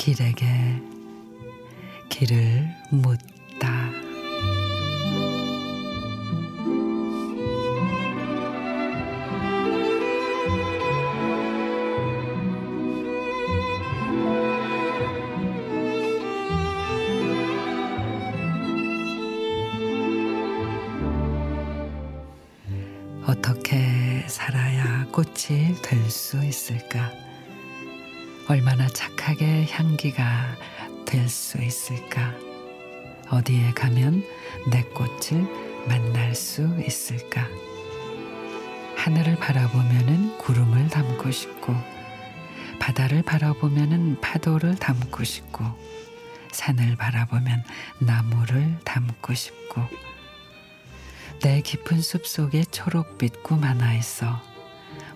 길에게 길을 묻다. 어떻게 살아야 꽃이 될 수 있을까? 얼마나 착하게 향기가 될 수 있을까? 어디에 가면 내 꽃을 만날 수 있을까? 하늘을 바라보면은 구름을 담고 싶고, 바다를 바라보면은 파도를 담고 싶고, 산을 바라보면 나무를 담고 싶고, 내 깊은 숲 속에 초록빛 꿈 하나 있어.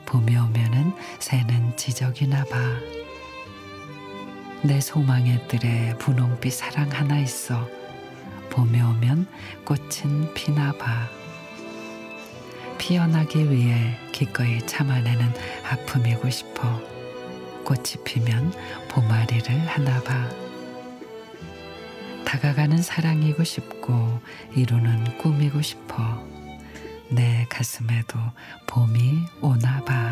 봄이 오면은 새는 지적이나 봐. 내 소망의 뜰에 분홍빛 사랑 하나 있어. 봄이 오면 꽃은 피나 봐. 피어나기 위해 기꺼이 참아내는 아픔이고 싶어. 꽃이 피면 봄아리를 하나 봐. 다가가는 사랑이고 싶고 이루는 꿈이고 싶어 내 가슴에도 봄이 오나 봐.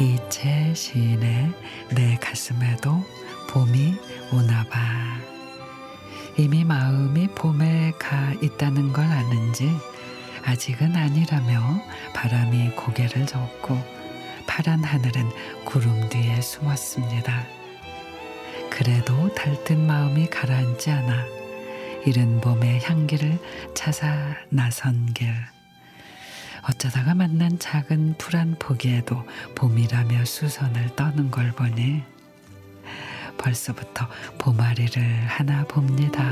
이채 시인의 내 가슴에도 봄이 오나봐. 이미 마음이 봄에 가 있다는 걸 아는지 아직은 아니라며 바람이 고개를 젓고 파란 하늘은 구름 뒤에 숨었습니다. 그래도 달뜬 마음이 가라앉지 않아 이른 봄의 향기를 찾아 나선 길. 어쩌다가 만난 작은 풀 한 포기에도 봄이라며 수선을 떠는 걸 보니 벌써부터 봄아리를 하나 봅니다.